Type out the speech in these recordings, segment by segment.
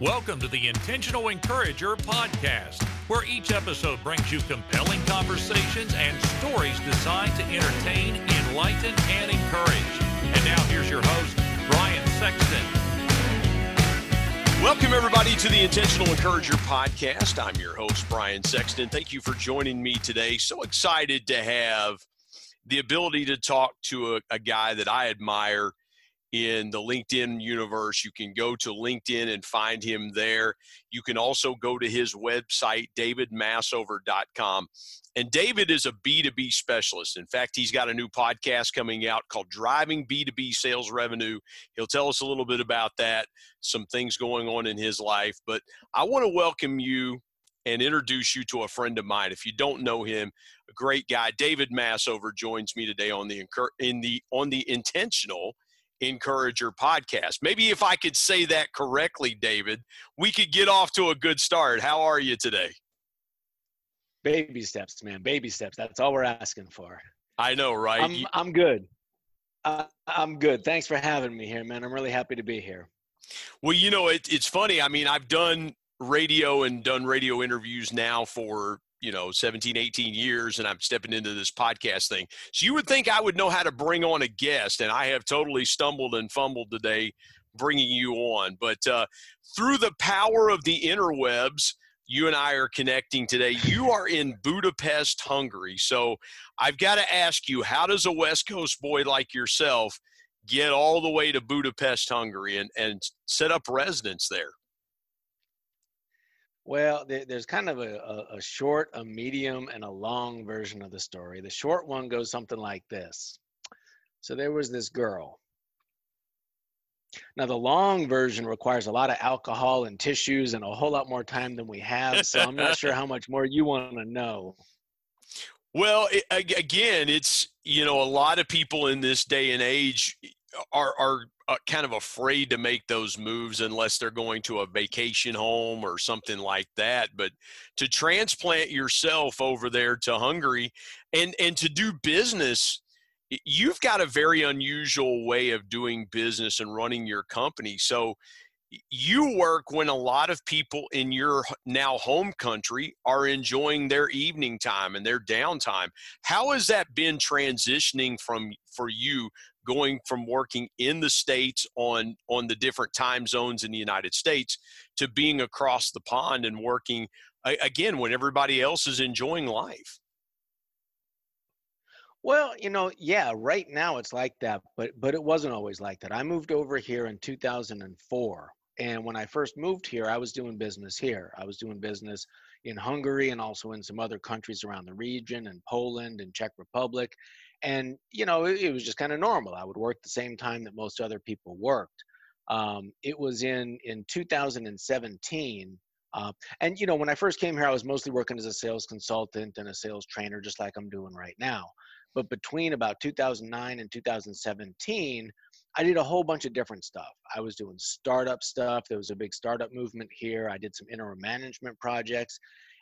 Welcome to the Intentional Encourager podcast, where each episode brings you compelling conversations and stories designed to entertain, enlighten, and encourage. And now here's your host, Brian Sexton. Welcome, everybody, to the Intentional Encourager podcast. I'm your host, Brian Sexton. Thank you for joining me today. So excited to have the ability to talk to a, a guy that I admire in the LinkedIn universe. You can go to LinkedIn and find him there. You can also go to his website, davidmasover.com. And David is a B2B specialist. In fact, he's got a new podcast coming out called Driving B2B Sales Revenue. He'll tell us a little bit about that, some things going on in his life. But I want to welcome you and introduce you to a friend of mine. If you don't know him, a great guy, David Masover joins me today on the in the on the intentional Encourager podcast. Maybe if I could say that correctly, David, we could get off to a good start. How are you today? Baby steps, man. Baby steps. That's all we're asking for. I know, right? I'm, I'm good. Uh, I'm good. Thanks for having me here, man. I'm really happy to be here. Well, you know, it, it's funny. I mean, I've done radio and done radio interviews now for you know 17 18 years and i'm stepping into this podcast thing. So you would think i would know how to bring on a guest and i have totally stumbled and fumbled today bringing you on. But uh, through the power of the interwebs you and i are connecting today. You are in budapest hungary. So i've got to ask you how does a west coast boy like yourself get all the way to budapest hungary and, and set up residence there well, there's kind of a, a, short, a medium, and a long version of the story. The short one goes something like this. So there was this girl. Now, the long version requires a lot of alcohol and tissues and a whole lot more time than we have. So I'm not sure how much more you want to know. Well, it, again, it's, you know, a lot of people in this day and age are, are uh, kind of afraid to make those moves unless they're going to a vacation home or something like that. But to transplant yourself over there to Hungary and and to do business, you've got a very unusual way of doing business and running your company. So you work when a lot of people in your now home country are enjoying their evening time and their downtime. How has that been transitioning from for you going from working in the states on on the different time zones in the United States to being across the pond and working again when everybody else is enjoying life? Well, you know, yeah, right now it's like that, but but it wasn't always like that. I moved over here in 2004 and when I first moved here, I was doing business here. I was doing business in Hungary and also in some other countries around the region, and Poland and Czech Republic. And, you know, it, it was just kind of normal. I would work the same time that most other people worked. Um, it was in, in 2017. Uh, and, you know, when I first came here, I was mostly working as a sales consultant and a sales trainer, just like I'm doing right now. But between about 2009 and 2017, I did a whole bunch of different stuff. I was doing startup stuff. There was a big startup movement here. I did some interim management projects.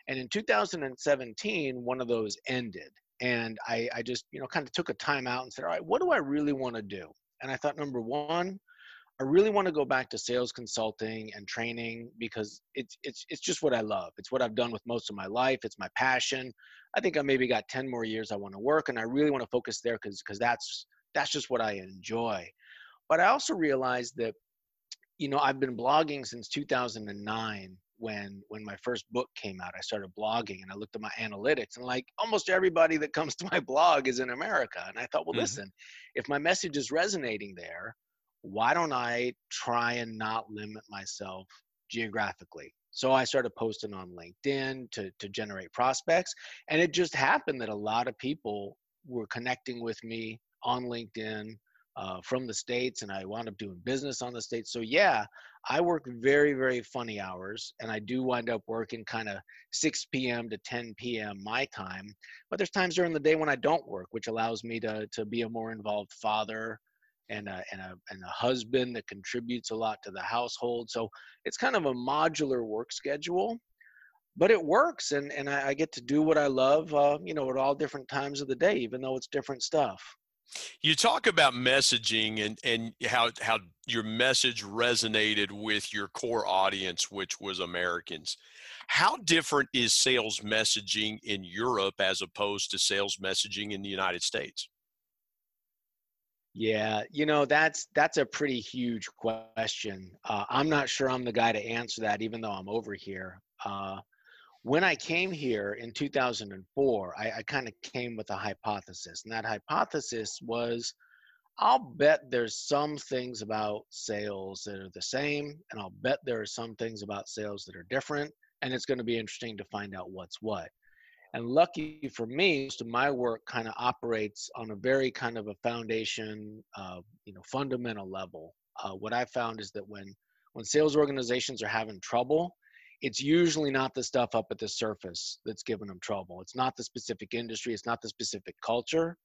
And in 2017, one of those ended. And I, I just, you know, kind of took a time out and said, all right, what do I really want to do? And I thought, number one, I really want to go back to sales consulting and training because it's it's it's just what I love. It's what I've done with most of my life. It's my passion. I think I maybe got 10 more years I want to work and I really want to focus there cuz cuz that's that's just what I enjoy. But I also realized that, you know, I've been blogging since 2009 when when my first book came out. I started blogging and I looked at my analytics and like almost everybody that comes to my blog is in America. And I thought, well, mm-hmm. listen, if my message is resonating there, why don't I try and not limit myself geographically? So I started posting on LinkedIn to, to generate prospects. And it just happened that a lot of people were connecting with me on LinkedIn uh, from the states and i wound up doing business on the states so yeah i work very very funny hours and i do wind up working kind of 6 p.m to 10 p.m my time but there's times during the day when i don't work which allows me to to be a more involved father and a, and a, and a husband that contributes a lot to the household. So it's kind of a modular work schedule but it works and, and I, I get to do what i love uh, you know at all different times of the day even though it's different stuff You talk about messaging and, and how, how your message resonated with your core audience, which was Americans. How different is sales messaging in Europe as opposed to sales messaging in the United States? Yeah, you know that's that's a pretty huge question. Uh, I'm not sure I'm the guy to answer that, even though I'm over here. Uh, when I came here in 2004, I, I kind of came with a hypothesis, and that hypothesis was I'll bet there's some things about sales that are the same, and I'll bet there are some things about sales that are different, and it's going to be interesting to find out what's what. And lucky for me, most of my work kind of operates on a very kind of a foundation, uh, you know, fundamental level. Uh, what I found is that when when sales organizations are having trouble, it's usually not the stuff up at the surface that's giving them trouble. It's not the specific industry. It's not the specific culture.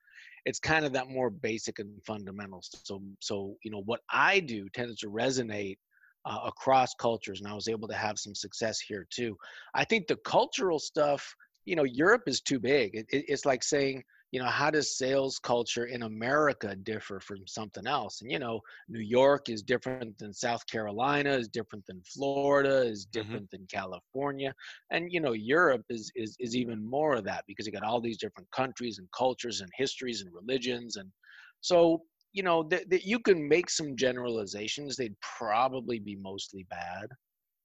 It's kind of that more basic and fundamental. So, so you know, what I do tends to resonate uh, across cultures, and I was able to have some success here too. I think the cultural stuff, you know, Europe is too big. It, it, it's like saying, you know how does sales culture in america differ from something else and you know new york is different than south carolina is different than florida is mm-hmm. different mm-hmm. than california and you know europe is, is is even more of that because you got all these different countries and cultures and histories and religions and so you know that you can make some generalizations they'd probably be mostly bad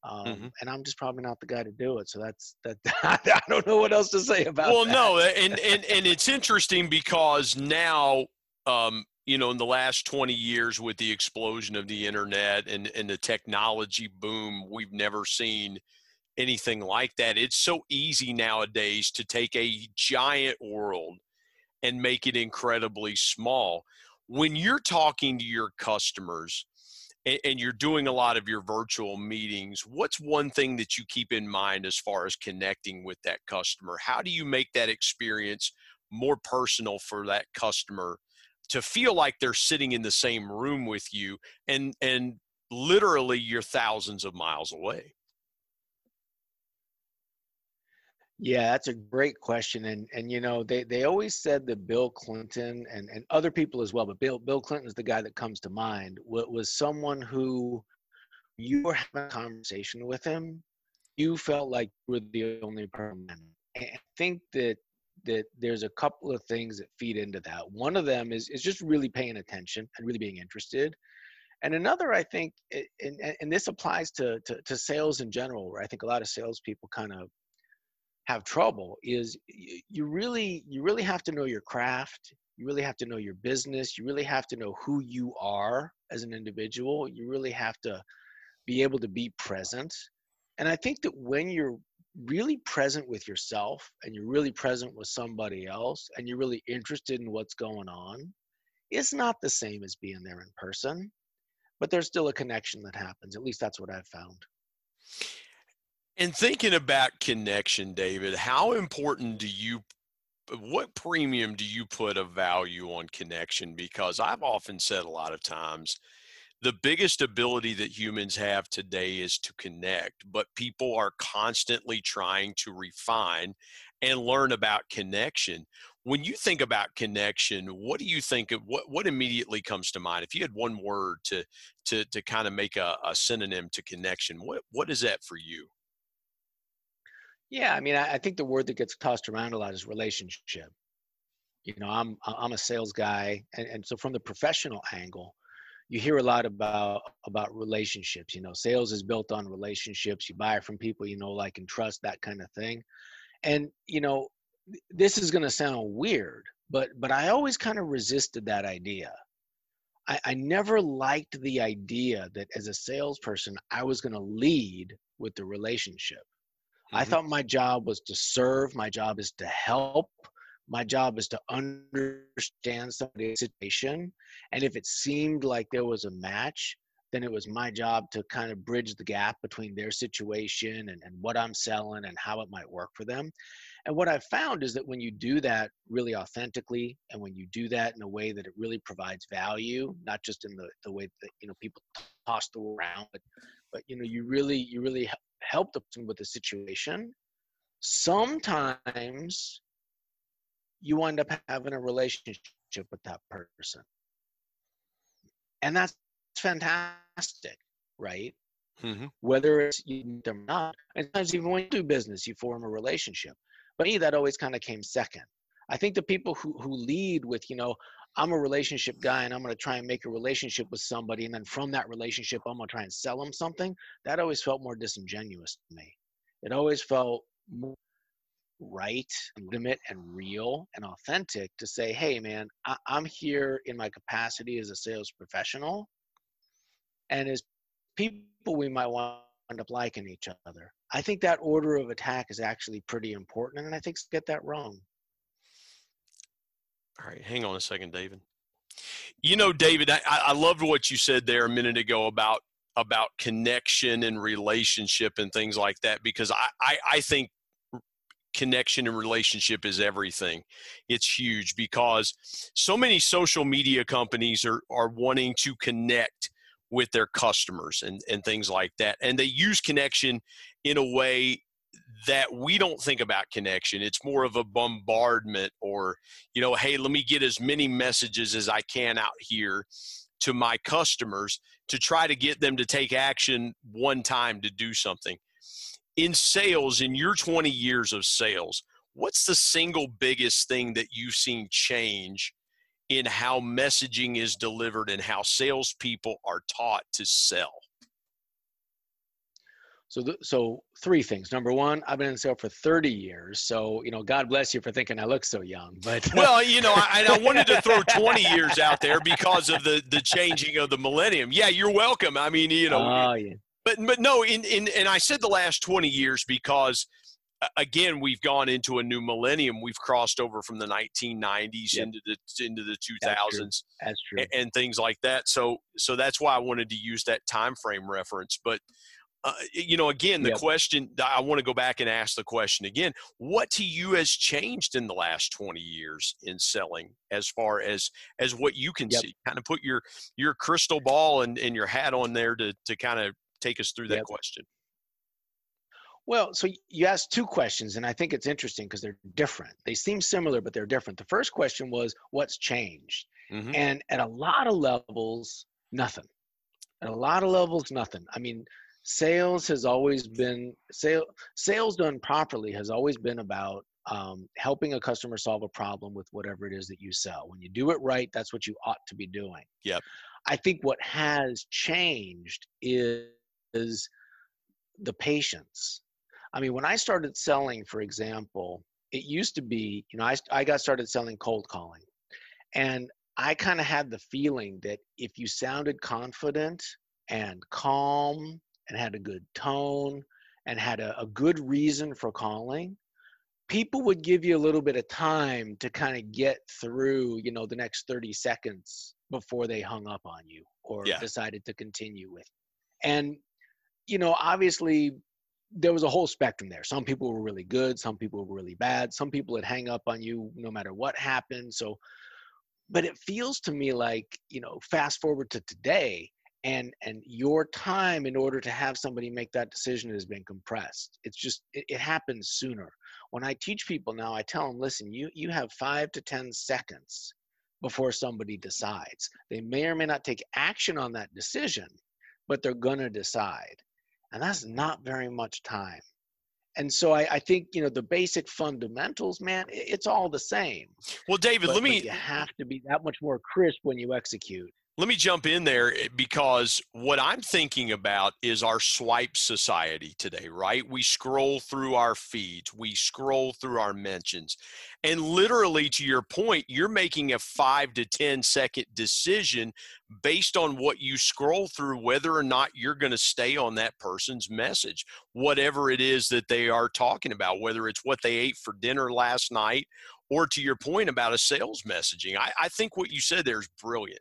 um, mm-hmm. and I'm just probably not the guy to do it. So that's that. I don't know what else to say about. It. Well, that. no, and and and it's interesting because now, um, you know, in the last 20 years, with the explosion of the internet and and the technology boom, we've never seen anything like that. It's so easy nowadays to take a giant world and make it incredibly small. When you're talking to your customers and, and you're doing a lot of your virtual meetings, what's one thing that you keep in mind as far as connecting with that customer? How do you make that experience more personal for that customer to feel like they're sitting in the same room with you and and literally you're thousands of miles away? Yeah, that's a great question. And and you know, they, they always said that Bill Clinton and, and other people as well, but Bill Bill Clinton is the guy that comes to mind, what was someone who you were having a conversation with him, you felt like you were the only person. I think that that there's a couple of things that feed into that. One of them is is just really paying attention and really being interested. And another, I think, and, and this applies to, to, to sales in general, where I think a lot of salespeople kind of have trouble is you really you really have to know your craft you really have to know your business you really have to know who you are as an individual you really have to be able to be present. And i think that when you're really present with yourself and you're really present with somebody else and you're really interested in what's going on it's not the same as being there in person but there's still a connection that happens at least that's what i've found and thinking about connection, David, how important do you what premium do you put a value on connection? Because I've often said a lot of times the biggest ability that humans have today is to connect, but people are constantly trying to refine and learn about connection. When you think about connection, what do you think of what, what immediately comes to mind? If you had one word to to to kind of make a, a synonym to connection, what what is that for you? Yeah, I mean, I, I think the word that gets tossed around a lot is relationship. You know, I'm I'm a sales guy, and, and so from the professional angle, you hear a lot about about relationships. You know, sales is built on relationships. You buy from people you know, like, and trust, that kind of thing. And you know, this is going to sound weird, but but I always kind of resisted that idea. I, I never liked the idea that as a salesperson, I was going to lead with the relationship. I mm-hmm. thought my job was to serve, my job is to help, my job is to understand somebody's situation. And if it seemed like there was a match, then it was my job to kind of bridge the gap between their situation and, and what I'm selling and how it might work for them. And what I've found is that when you do that really authentically and when you do that in a way that it really provides value, not just in the, the way that, you know, people toss the around, but, but, you know, you really, you really help the person with the situation, sometimes you wind up having a relationship with that person. And that's fantastic, right? Mm-hmm. Whether it's you meet them or not, and sometimes even when you do business, you form a relationship. But me, that always kind of came second. I think the people who who lead with, you know, I'm a relationship guy and I'm going to try and make a relationship with somebody, and then from that relationship, I'm going to try and sell them something. That always felt more disingenuous to me. It always felt more right, legitimate, and real and authentic to say, hey, man, I- I'm here in my capacity as a sales professional. And as people, we might wind up liking each other. I think that order of attack is actually pretty important. And I think get that wrong. All right, hang on a second, David. You know, David, I, I loved what you said there a minute ago about about connection and relationship and things like that because I, I, I think connection and relationship is everything. It's huge because so many social media companies are, are wanting to connect with their customers and, and things like that. And they use connection in a way that we don't think about connection. It's more of a bombardment or, you know, hey, let me get as many messages as I can out here to my customers to try to get them to take action one time to do something in sales, in your 20 years of sales, what's the single biggest thing that you've seen change in how messaging is delivered and how salespeople are taught to sell? So, th- so three things. Number one, I've been in sales for 30 years. So, you know, God bless you for thinking I look so young. But well, you know, I, I wanted to throw 20 years out there because of the the changing of the millennium. Yeah, you're welcome. I mean, you know, oh, yeah but but no, in, in and I said the last 20 years because again we've gone into a new millennium. We've crossed over from the 1990s yep. into the into the 2000s. That's true. That's true. And, and, things like that. So so that's why I wanted to use that time frame reference. But uh, you know, again, the yep. question I want to go back and ask the question again: What to you has changed in the last 20 years in selling, as far as as what you can yep. see? Kind of put your your crystal ball and, and your hat on there to to kind of take us through that yep. question. Well, so you asked two questions, and I think it's interesting because they're different. They seem similar, but they're different. The first question was, What's changed? Mm-hmm. And at a lot of levels, nothing. At a lot of levels, nothing. I mean, sales has always been sale, sales done properly has always been about um, helping a customer solve a problem with whatever it is that you sell. When you do it right, that's what you ought to be doing. Yep. I think what has changed is is the patience. I mean, when I started selling, for example, it used to be, you know, I, I got started selling cold calling. And I kind of had the feeling that if you sounded confident and calm and had a good tone and had a, a good reason for calling, people would give you a little bit of time to kind of get through, you know, the next 30 seconds before they hung up on you or yeah. decided to continue with. And you know, obviously there was a whole spectrum there. Some people were really good, some people were really bad, some people would hang up on you no matter what happened. So, but it feels to me like, you know, fast forward to today and and your time in order to have somebody make that decision has been compressed. It's just it, it happens sooner. When I teach people now, I tell them, listen, you you have 5 to 10 seconds before somebody decides. They may or may not take action on that decision, but they're going to decide and that's not very much time and so I, I, think you know the basic fundamentals man it's all the same well david but, let me you have to be that much more crisp when you execute let me jump in there eh, because what I'm thinking about is our swipe society today, right? We scroll through our feeds, we scroll through our mentions. And literally, to your point, you're making a five to ten second decision based on what you scroll through, whether or not you're going to stay on that person's message, whatever it is that they are talking about, whether it's what they ate for dinner last night or to your point about a sales messaging. I, I think what you said there is brilliant.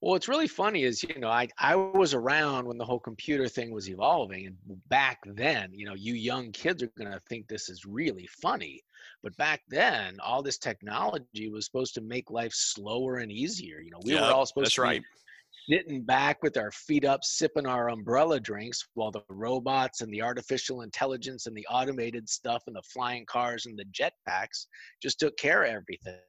Well, what's really funny is, you know, I, I was around when the whole computer thing was evolving. And back then, you know, you young kids are going to think this is really funny. But back then, all this technology was supposed to make life slower and easier. You know, we were all supposed to right. be sitting back with our feet up, sipping our umbrella drinks while the robots and the artificial intelligence and the automated stuff and the flying cars and the jetpacks just took care of everything.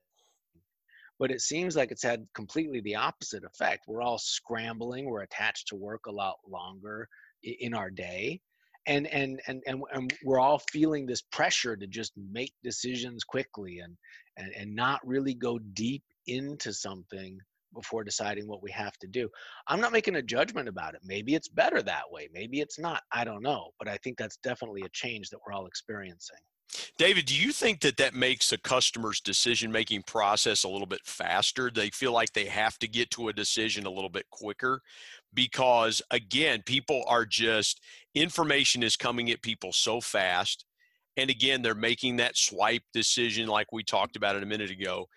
But it seems like it's had completely the opposite effect we're all scrambling we're attached to work a lot longer in our day and and and and, and we're all feeling this pressure to just make decisions quickly and, and and not really go deep into something before deciding what we have to do. I'm not making a judgment about it. Maybe it's better that way. Maybe it's not. I don't know. But I think that's definitely a change that we're all experiencing. David, do you think that that makes a customer's decision making process a little bit faster? They feel like they have to get to a decision a little bit quicker because, again, people are just, information is coming at people so fast and again they're making that swipe decision like we talked about it a minute ago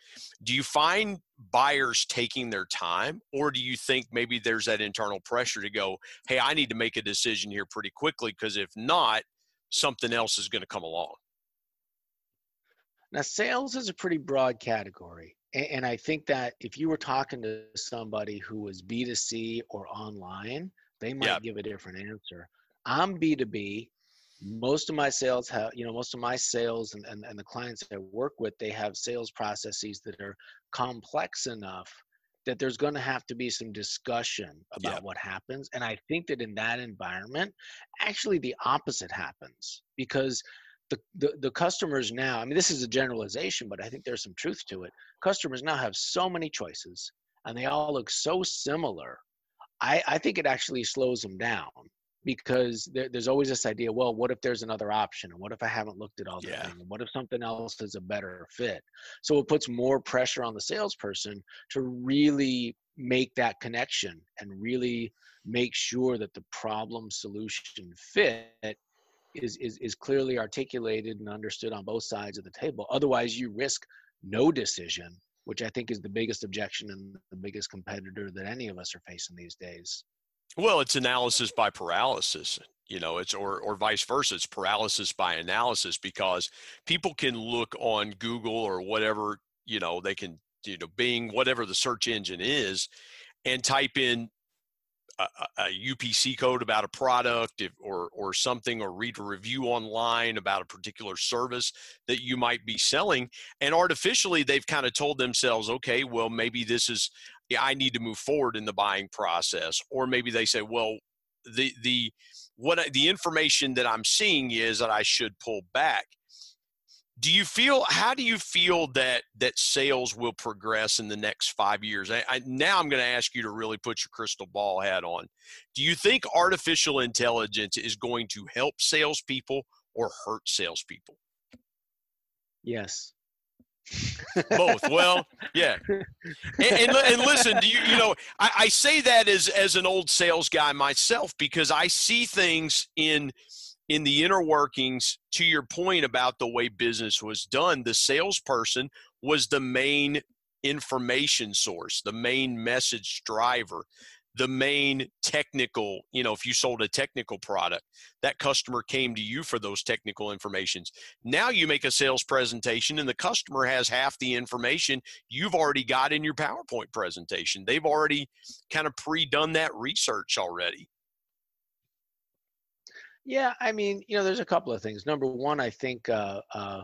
do you find buyers taking their time or do you think maybe there's that internal pressure to go hey i need to make a decision here pretty quickly because if not something else is going to come along now sales is a pretty broad category and i think that if you were talking to somebody who was b2c or online they might give a different answer. I'm b2b most of my sales have you know most of my sales and, and, and the clients i work with they have sales processes that are complex enough that there's going to have to be some discussion about what happens and i think that in that environment actually the opposite happens because the, the, the customers now i mean this is a generalization but i think there's some truth to it. Customers now have so many choices and they all look so similar. I, I think it actually slows them down because there, there's always this idea well what if there's another option? And what if i haven't looked at all the yeah. things what if something else is a better fit? So it puts more pressure on the salesperson to really make that connection and really make sure that the problem solution fit is, is, is clearly articulated and understood on both sides of the table otherwise you risk no decision which i think is the biggest objection and the biggest competitor that any of us are facing these days well, it's analysis by paralysis, you know, it's or or vice versa. It's paralysis by analysis because people can look on Google or whatever, you know, they can, you know, Bing, whatever the search engine is, and type in a, UPC code about a product if, or or something, or read a review online about a particular service that you might be selling, and artificially they've kind of told themselves, okay, well maybe this is yeah, I need to move forward in the buying process. Or maybe they say, well, the the what the information that I'm seeing is that I should pull back. Do you feel? How do you feel that that sales will progress in the next five years? I, I, now I'm going to ask you to really put your crystal ball hat on. Do you think artificial intelligence is going to help salespeople or hurt salespeople? Yes. Both. Well, yeah. And, and, and listen, you, you know, I, I say that as as an old sales guy myself because I see things in in the inner workings. To your point about the way business was done, the salesperson was the main information source, the main message driver the main technical you know if you sold a technical product that customer came to you for those technical informations now you make a sales presentation and the customer has half the information you've already got in your powerpoint presentation they've already kind of pre-done that research already yeah i mean you know there's a couple of things number one i think uh, uh,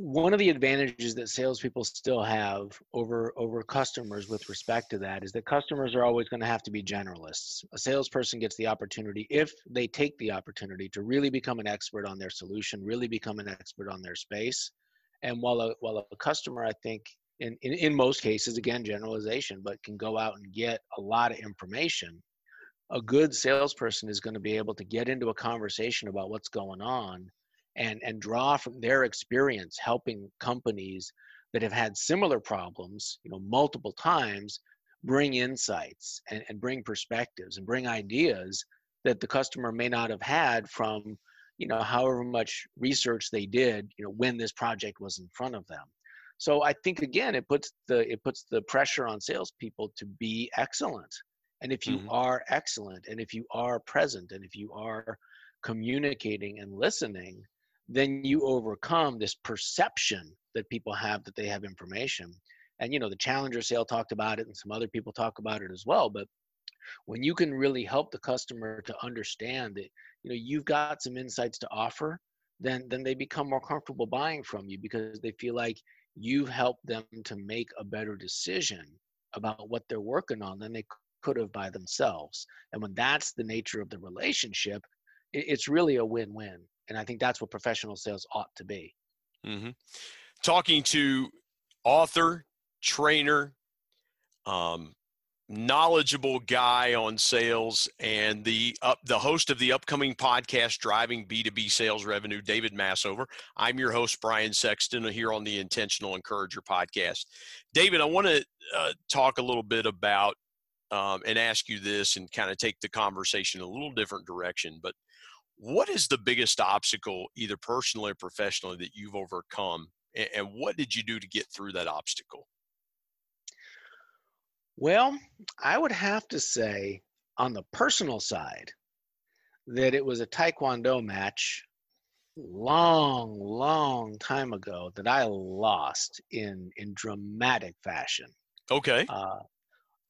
one of the advantages that salespeople still have over over customers with respect to that is that customers are always going to have to be generalists. A salesperson gets the opportunity, if they take the opportunity, to really become an expert on their solution, really become an expert on their space. And while a while a customer, I think, in, in, in most cases, again, generalization, but can go out and get a lot of information, a good salesperson is going to be able to get into a conversation about what's going on and and draw from their experience helping companies that have had similar problems you know multiple times bring insights and, and bring perspectives and bring ideas that the customer may not have had from you know however much research they did you know when this project was in front of them. So i think again it puts the it puts the pressure on salespeople to be excellent and if you mm-hmm. are excellent and if you are present and if you are communicating and listening then you overcome this perception that people have that they have information. And you know, the challenger sale talked about it, and some other people talk about it as well. But when you can really help the customer to understand that you know you've got some insights to offer, then then they become more comfortable buying from you because they feel like you've helped them to make a better decision about what they're working on than they could have by themselves. And when that's the nature of the relationship, it's really a win-win. And I think that's what professional sales ought to be. Mm-hmm. Talking to author, trainer, um, knowledgeable guy on sales and the up the host of the upcoming podcast driving b2b sales revenue david masover i'm your host brian sexton here on the intentional encourager podcast david i want to uh, talk a little bit about um, and ask you this and kind of take the conversation a little different direction but what is the biggest obstacle either personally or professionally that you've overcome and, and what did you do to get through that obstacle well, I would have to say on the personal side that it was a Taekwondo match long, long time ago that I lost in in dramatic fashion. Okay. Uh,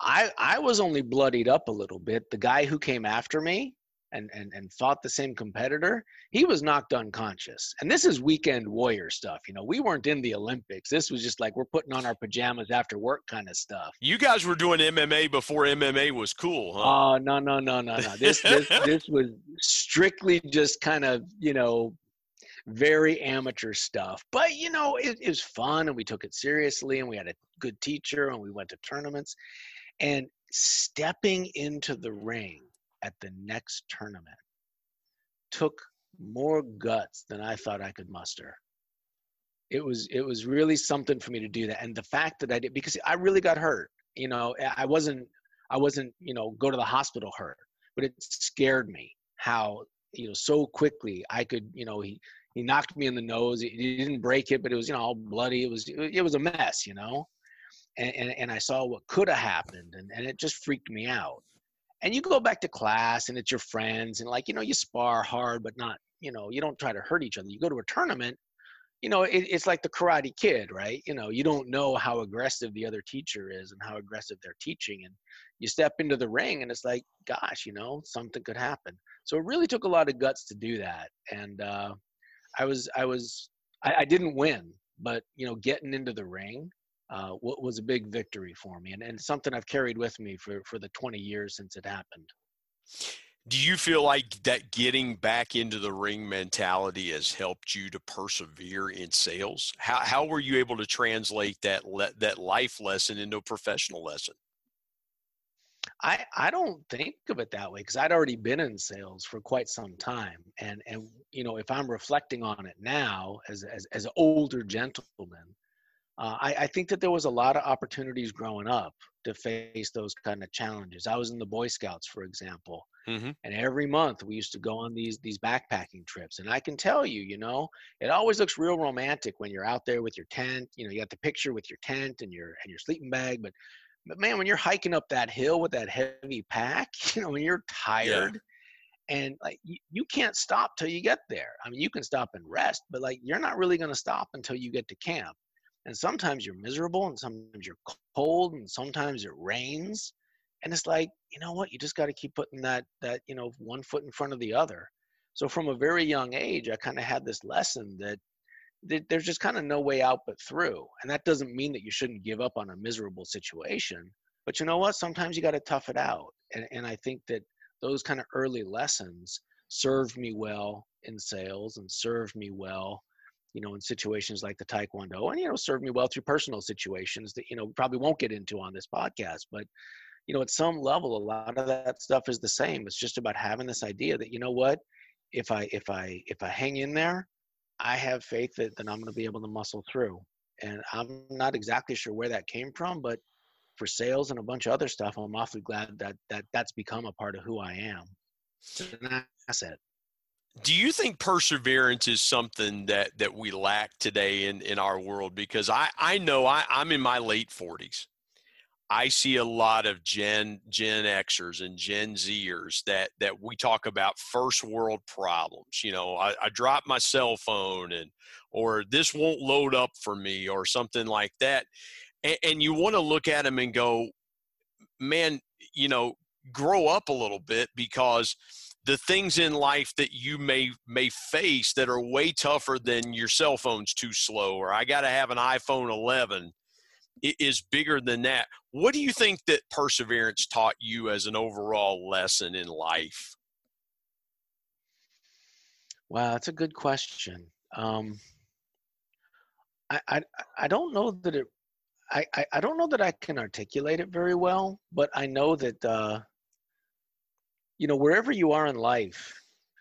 I I was only bloodied up a little bit. The guy who came after me, and, and, and fought the same competitor, he was knocked unconscious. And this is weekend warrior stuff. You know, we weren't in the Olympics. This was just like we're putting on our pajamas after work kind of stuff. You guys were doing MMA before MMA was cool, huh? Oh, no, no, no, no, no. This, this, this was strictly just kind of, you know, very amateur stuff. But, you know, it, it was fun and we took it seriously and we had a good teacher and we went to tournaments. And stepping into the ring at the next tournament took more guts than I thought I could muster. It was it was really something for me to do that, and the fact that I did because I really got hurt. You know, I wasn't I wasn't you know go to the hospital hurt, but it scared me how you know so quickly I could you know he he knocked me in the nose. He didn't break it, but it was you know all bloody. It was it was a mess, you know, and and, and I saw what could have happened, and and it just freaked me out. And you go back to class and it's your friends and like you know you spar hard but not you know you don't try to hurt each other. You go to a tournament you know it, it's like the karate kid right? You know you don't know how aggressive the other teacher is and how aggressive they're teaching and you step into the ring and it's like gosh you know something could happen. So it really took a lot of guts to do that and uh, i was i was I, I didn't win but you know getting into the ring uh, was a big victory for me and, and something I've carried with me for, for the 20 years since it happened. Do you feel like that getting back into the ring mentality has helped you to persevere in sales? How, how were you able to translate that, le- that life lesson into a professional lesson? I, I don't think of it that way because I'd already been in sales for quite some time. And, and you know, if I'm reflecting on it now as, as, as an older gentleman, uh, I, I, think that there was a lot of opportunities growing up to face those kind of challenges. I was in the Boy Scouts, for example, mm-hmm. and every month we used to go on these these backpacking trips. And I can tell you, you know, it always looks real romantic when you're out there with your tent. You know, you got the picture with your tent and your and your sleeping bag, but but man, when you're hiking up that hill with that heavy pack, you know, when you're tired. Yeah and like you, you can't stop till you get there i mean you can stop and rest but like you're not really going to stop until you get to camp and sometimes you're miserable and sometimes you're cold and sometimes it rains and it's like you know what? You just got to keep putting that that you know one foot in front of the other. So from a very young age i kind of had this lesson that, that there's just kind of no way out but through and that doesn't mean that you shouldn't give up on a miserable situation but you know what? Sometimes you got to tough it out and, and i think that those kind of early lessons served me well in sales and served me well you know, in situations like the Taekwondo, and you know, served me well through personal situations that you know probably won't get into on this podcast. But you know, at some level, a lot of that stuff is the same. It's just about having this idea that you know what, if I if I if I hang in there, I have faith that that I'm going to be able to muscle through. And I'm not exactly sure where that came from, but for sales and a bunch of other stuff, I'm awfully glad that that that's become a part of who I am. It's an asset do you think perseverance is something that that we lack today in in our world? Because i i know i i'm in my late 40s i see a lot of gen gen xers and gen zers that that we talk about first world problems you know i, I drop my cell phone and or this won't load up for me or something like that. And, and you want to look at them and go man you know grow up a little bit because the things in life that you may may face that are way tougher than your cell phone's too slow or I got to have an iPhone 11 is bigger than that. What do you think that perseverance taught you as an overall lesson in life? Wow, that's a good question. Um, I, I I don't know that it. I, I, I don't know that I can articulate it very well, but I know that uh, you know wherever you are in life,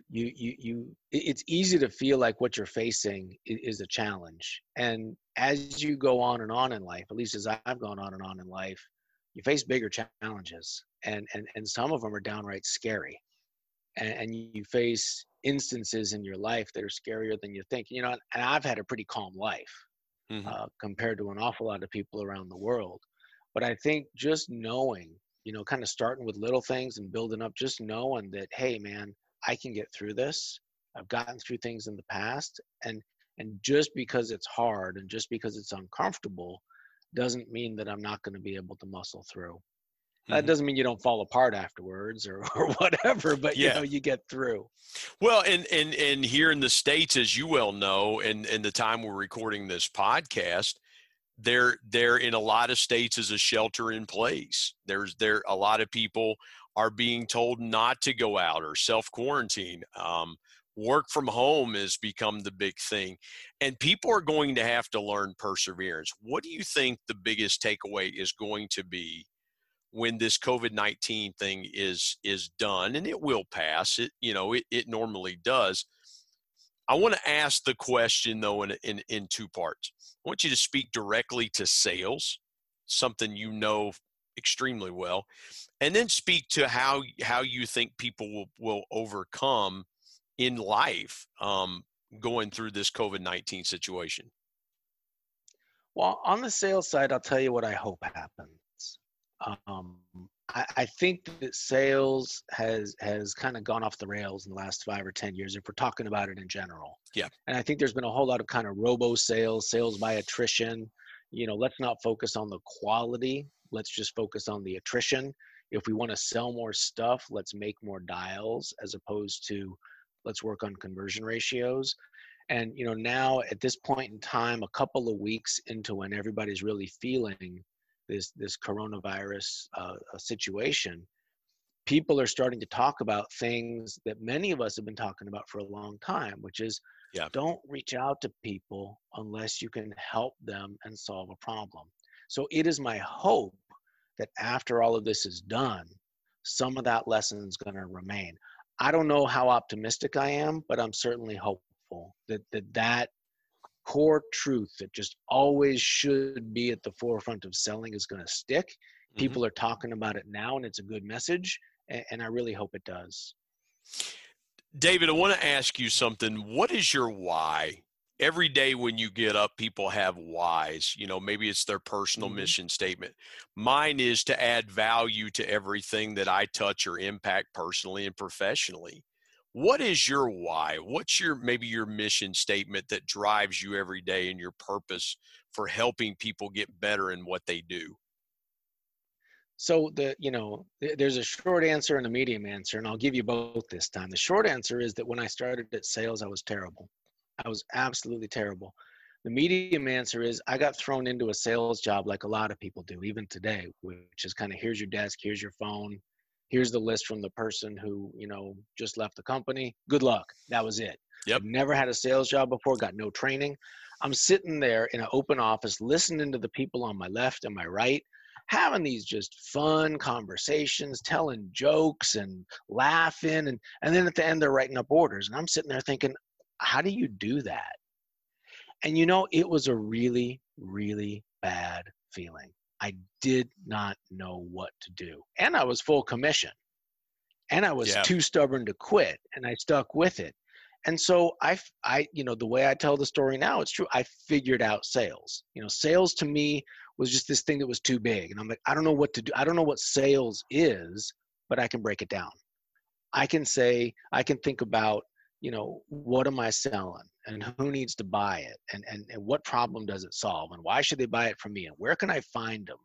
you you you it's easy to feel like what you're facing is a challenge, and as you go on and on in life, at least as I've gone on and on in life, you face bigger challenges, and and and some of them are downright scary, and, and you face instances in your life that are scarier than you think. You know, and I've had a pretty calm life mm-hmm. uh, compared to an awful lot of people around the world. But I think just knowing, you know, kind of starting with little things and building up, just knowing that, hey, man, I can get through this. I've gotten through things in the past, and and just because it's hard and just because it's uncomfortable doesn't mean that I'm not going to be able to muscle through. That mm-hmm. doesn't mean you don't fall apart afterwards or, or whatever, but yeah. you know you get through. Well, and and and here in the states, as you well know, and and the time we're recording this podcast, there there in a lot of states is a shelter in place. There's there a lot of people are being told not to go out or self quarantine. Um, work from home has become the big thing, and people are going to have to learn perseverance. What do you think the biggest takeaway is going to be? when this covid-19 thing is is done and it will pass it you know it, it normally does i want to ask the question though in, in in two parts. I want you to speak directly to sales something you know extremely well and then speak to how how you think people will will overcome in life um, going through this covid-19 situation. Well on the sales side i'll tell you what i hope happens. Um, I, I, think that sales has has kind of gone off the rails in the last five or ten years if we're talking about it in general. Yeah. And I think there's been a whole lot of kind of robo sales, sales by attrition. You know, let's not focus on the quality. Let's just focus on the attrition. If we want to sell more stuff, let's make more dials as opposed to let's work on conversion ratios. And you know, now at this point in time, a couple of weeks into when everybody's really feeling this this coronavirus uh, situation, people are starting to talk about things that many of us have been talking about for a long time, which is yeah. don't reach out to people unless you can help them and solve a problem. So it is my hope that after all of this is done, some of that lesson is going to remain. I don't know how optimistic I am, but I'm certainly hopeful that that, that core truth that just always should be at the forefront of selling is going to stick. Mm-hmm. People are talking about it now, and it's a good message, and, I really hope it does. David, I want to ask you something. What is your why? Every day when you get up, people have whys. You know, maybe it's their personal mm-hmm. mission statement. Mine is to add value to everything that I touch or impact personally and professionally what is your why? What's your maybe your mission statement that drives you every day and your purpose for helping people get better in what they do? So the you know there's a short answer and a medium answer and i'll give you both this time. The short answer is that when i started at sales i was terrible. I was absolutely terrible. The medium answer is i got thrown into a sales job like a lot of people do even today which is kind of here's your desk here's your phone here's the list from the person who you know just left the company. Good luck. That was it. Yep. never had a sales job before got no training. I'm sitting there in an open office listening to the people on my left and my right having these just fun conversations telling jokes and laughing and and then at the end they're writing up orders and i'm sitting there thinking how do you do that? And you know it was a really really bad feeling I did not know what to do. And I was full commission. And I was yeah. too stubborn to quit and I stuck with it. And so I I you know the way I tell the story now it's true I figured out sales. You know sales to me was just this thing that was too big and I'm like I don't know what to do. I don't know what sales is, but I can break it down. I can say I can think about you know what am i selling and who needs to buy it and, and and what problem does it solve and why should they buy it from me and where can i find them?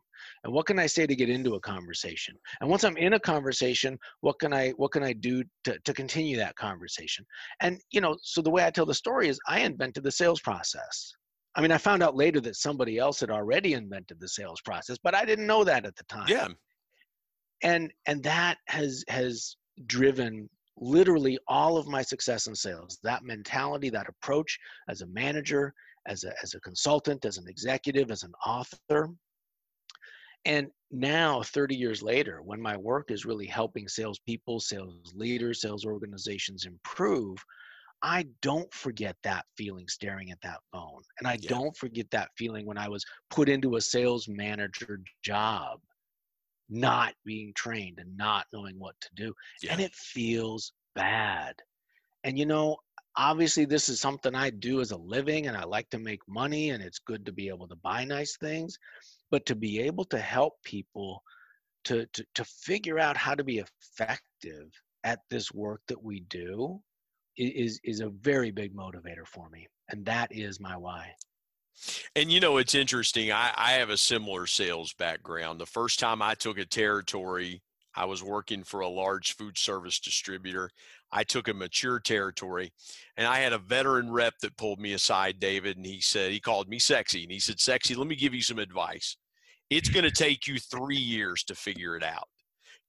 And what can i say to get into a conversation? And once i'm in a conversation what can i what can i do to, to continue that conversation? And you know so the way i tell the story is i invented the sales process. I mean i found out later that somebody else had already invented the sales process but i didn't know that at the time. Yeah. And and that has has driven literally all of my success in sales that mentality that approach as a manager as a, as a consultant as an executive as an author. And now 30 years later when my work is really helping salespeople sales leaders sales organizations improve i don't forget that feeling staring at that phone. And i yeah. don't forget that feeling when i was put into a sales manager job not being trained and not knowing what to do. Yeah. And it feels bad. And you know, obviously this is something I do as a living and I like to make money and it's good to be able to buy nice things, but to be able to help people to to to figure out how to be effective at this work that we do is is a very big motivator for me and that is my why and you know, it's interesting. I, I have a similar sales background. The first time I took a territory, I was working for a large food service distributor. I took a mature territory and I had a veteran rep that pulled me aside, David, and he said, he called me sexy. And he said, Sexy, let me give you some advice. It's going to take you three years to figure it out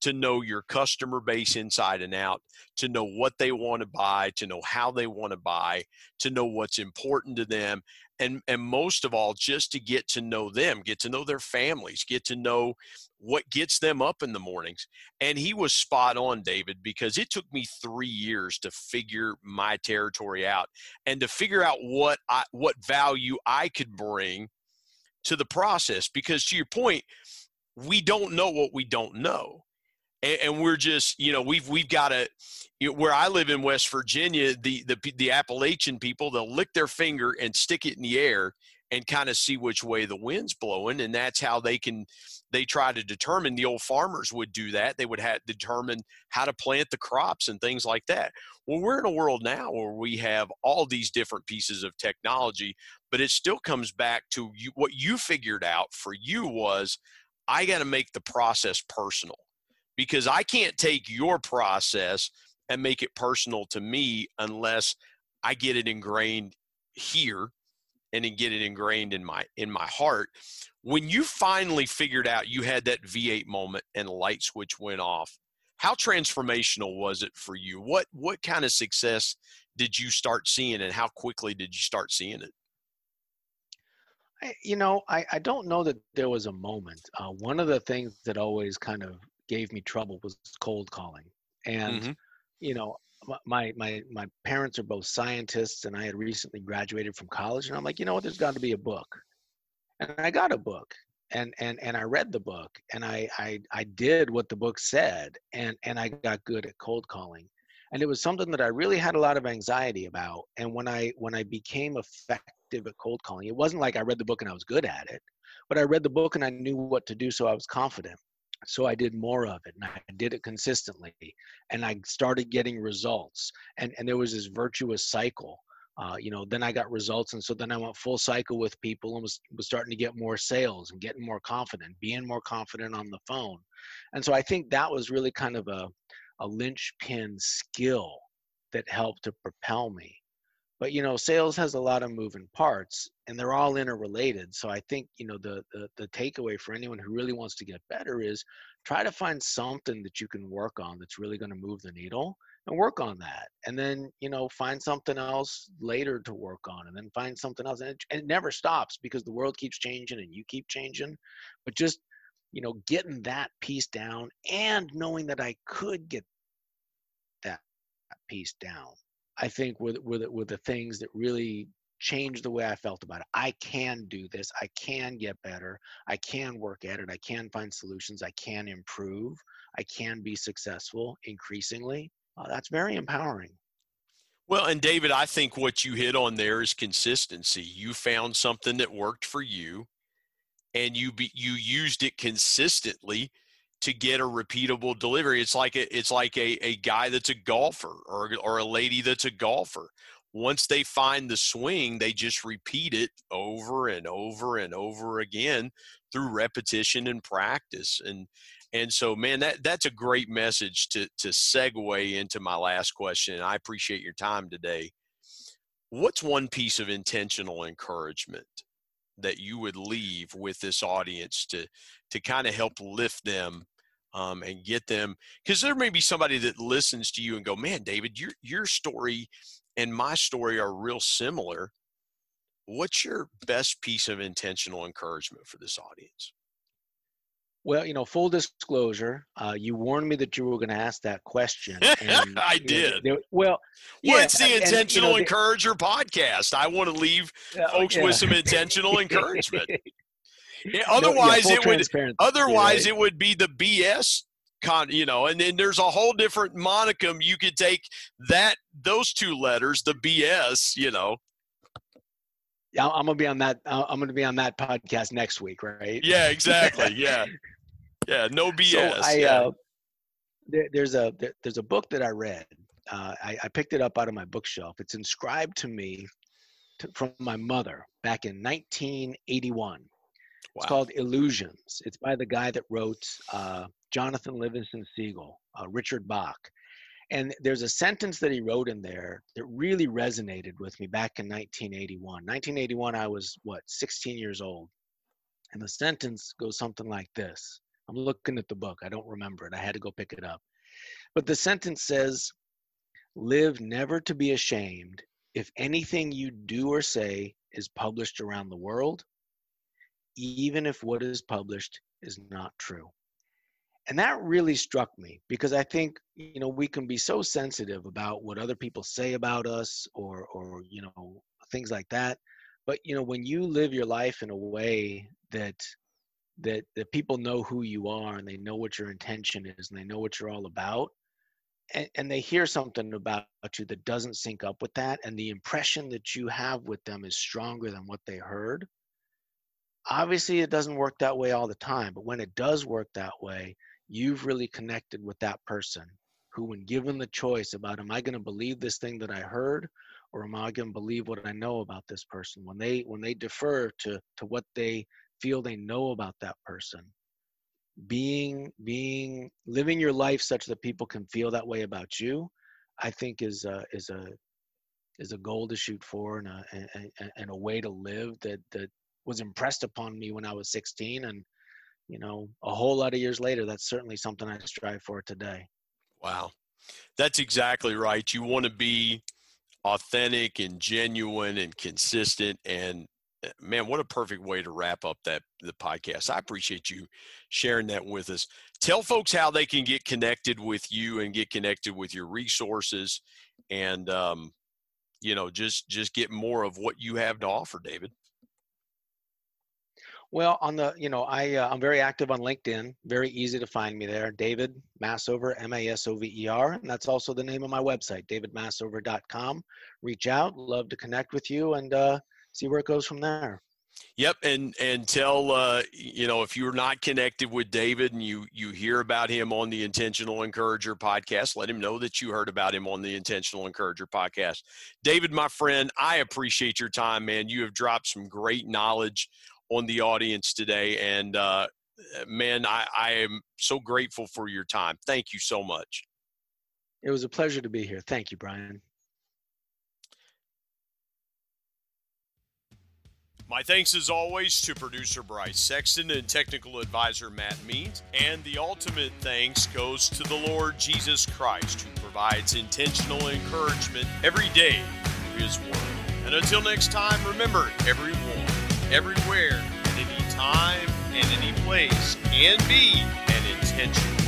to know your customer base inside and out, to know what they want to buy, to know how they want to buy, to know what's important to them, and and most of all just to get to know them, get to know their families, get to know what gets them up in the mornings. And he was spot on, David, because it took me 3 years to figure my territory out and to figure out what I what value I could bring to the process because to your point we don't know what we don't know and, and we're just you know we've we've got know, where I live in West Virginia, the the the Appalachian people they'll lick their finger and stick it in the air and kind of see which way the wind's blowing, and that's how they can they try to determine. The old farmers would do that; they would have determine how to plant the crops and things like that. Well, we're in a world now where we have all these different pieces of technology, but it still comes back to you, what you figured out for you was I got to make the process personal because I can't take your process and make it personal to me unless I get it ingrained here and then get it ingrained in my in my heart. When you finally figured out you had that V8 moment and light switch went off, how transformational was it for you? What what kind of success did you start seeing and how quickly did you start seeing it? you know, I, I don't know that there was a moment. Uh, one of the things that always kind of gave me trouble was cold calling. And mm-hmm. you know, my my my parents are both scientists, and I had recently graduated from college, and I'm like, you know what? There's got to be a book, and I got a book, and and and I read the book, and I I I did what the book said, and and I got good at cold calling, and it was something that I really had a lot of anxiety about. And when I when I became effective at cold calling, it wasn't like I read the book and I was good at it, but I read the book and I knew what to do, so I was confident so i did more of it and i did it consistently and i started getting results and and there was this virtuous cycle uh, you know then i got results and so then i went full cycle with people and was, was starting to get more sales and getting more confident being more confident on the phone and so i think that was really kind of a, a linchpin skill that helped to propel me but you know sales has a lot of moving parts and they're all interrelated so i think you know the, the the takeaway for anyone who really wants to get better is try to find something that you can work on that's really going to move the needle and work on that and then you know find something else later to work on and then find something else and it, and it never stops because the world keeps changing and you keep changing but just you know getting that piece down and knowing that i could get that piece down I think were, were, the, were the things that really changed the way I felt about it. I can do this. I can get better. I can work at it. I can find solutions. I can improve. I can be successful increasingly. Uh, that's very empowering. Well, and David, I think what you hit on there is consistency. You found something that worked for you, and you be, you used it consistently to get a repeatable delivery. It's like a, it's like a, a guy that's a golfer or or a lady that's a golfer. once they find the swing, they just repeat it over and over and over again through repetition and practice. And and so, man, that that's a great message to to segue into my last question. I appreciate your time today. What's one piece of intentional encouragement that you would leave with this audience to to kind of help lift them um, and get them because there may be somebody that listens to you and go man david your your story and my story are real similar. What's your best piece of intentional encouragement for this audience well, you know, full disclosure, uh, you warned me that you were going to ask that question. And, I did. Know, well, yeah, well, it's the Intentional and, you know, Encourager podcast. I want to leave uh, folks yeah. with some intentional encouragement. Yeah, otherwise, no, yeah, it would. Otherwise, right? it would be the BS con. You know, and then there's a whole different monicum you could take that those two letters, the BS. You know. Yeah, I'm gonna be on that. Uh, I'm gonna be on that podcast next week, right? Yeah, exactly. Yeah, yeah. No BS. So I, yeah. Uh, there, there's a there, there's a book that I read. Uh, I, I, picked it up out of my bookshelf. It's inscribed to me to, from my mother back in 1981. Wow. It's called Illusions. It's by the guy that wrote uh, Jonathan Livingston Seagull, uh, Richard Bach. And there's a sentence that he wrote in there that really resonated with me back in 1981. 1981, I was, what, 16 years old. And the sentence goes something like this I'm looking at the book. I don't remember it. I had to go pick it up. But the sentence says, Live never to be ashamed if anything you do or say is published around the world even if what is published is not true. And that really struck me because I think, you know, we can be so sensitive about what other people say about us or, or, you know, things like that. But, you know, when you live your life in a way that, that, that people know who you are and they know what your intention is and they know what you're all about, and, and they hear something about you that doesn't sync up with that, and the impression that you have with them is stronger than what they heard, obviously it doesn't work that way all the time but when it does work that way you've really connected with that person who when given the choice about am i going to believe this thing that i heard or am i going to believe what i know about this person? When they when they defer to to what they feel they know about that person being being living your life such that people can feel that way about you i think is a is a is a goal to shoot for and a and, a way to live that that was impressed upon me when I was 16. And, you know, a whole lot of years later, that's certainly something I strive for today. Wow. That's exactly right. You want to be authentic and genuine and consistent and man what a perfect way to wrap up that the podcast i appreciate you sharing that with us tell folks how they can get connected with you and get connected with your resources and um, you know just just get more of what you have to offer david well, on the, you know, I uh, I'm very active on LinkedIn. Very easy to find me there. David Masover, M-A-S-O-V-E-R, and that's also the name of my website, davidmasover.com. Reach out, love to connect with you, and uh, see where it goes from there. Yep, and and tell uh, you know if you're not connected with David and you you hear about him on the Intentional Encourager podcast, let him know that you heard about him on the Intentional Encourager podcast. David, my friend, I appreciate your time, man. You have dropped some great knowledge on the audience today. And uh, man, I, I am so grateful for your time. Thank you so much. It was a pleasure to be here. Thank you, Brian. My thanks as always to producer Bryce Sexton and technical advisor Matt Means. And the ultimate thanks goes to the Lord Jesus Christ, who provides intentional encouragement every day through his word. And until next time, remember everyone everywhere, at any time, and any place can be an intention.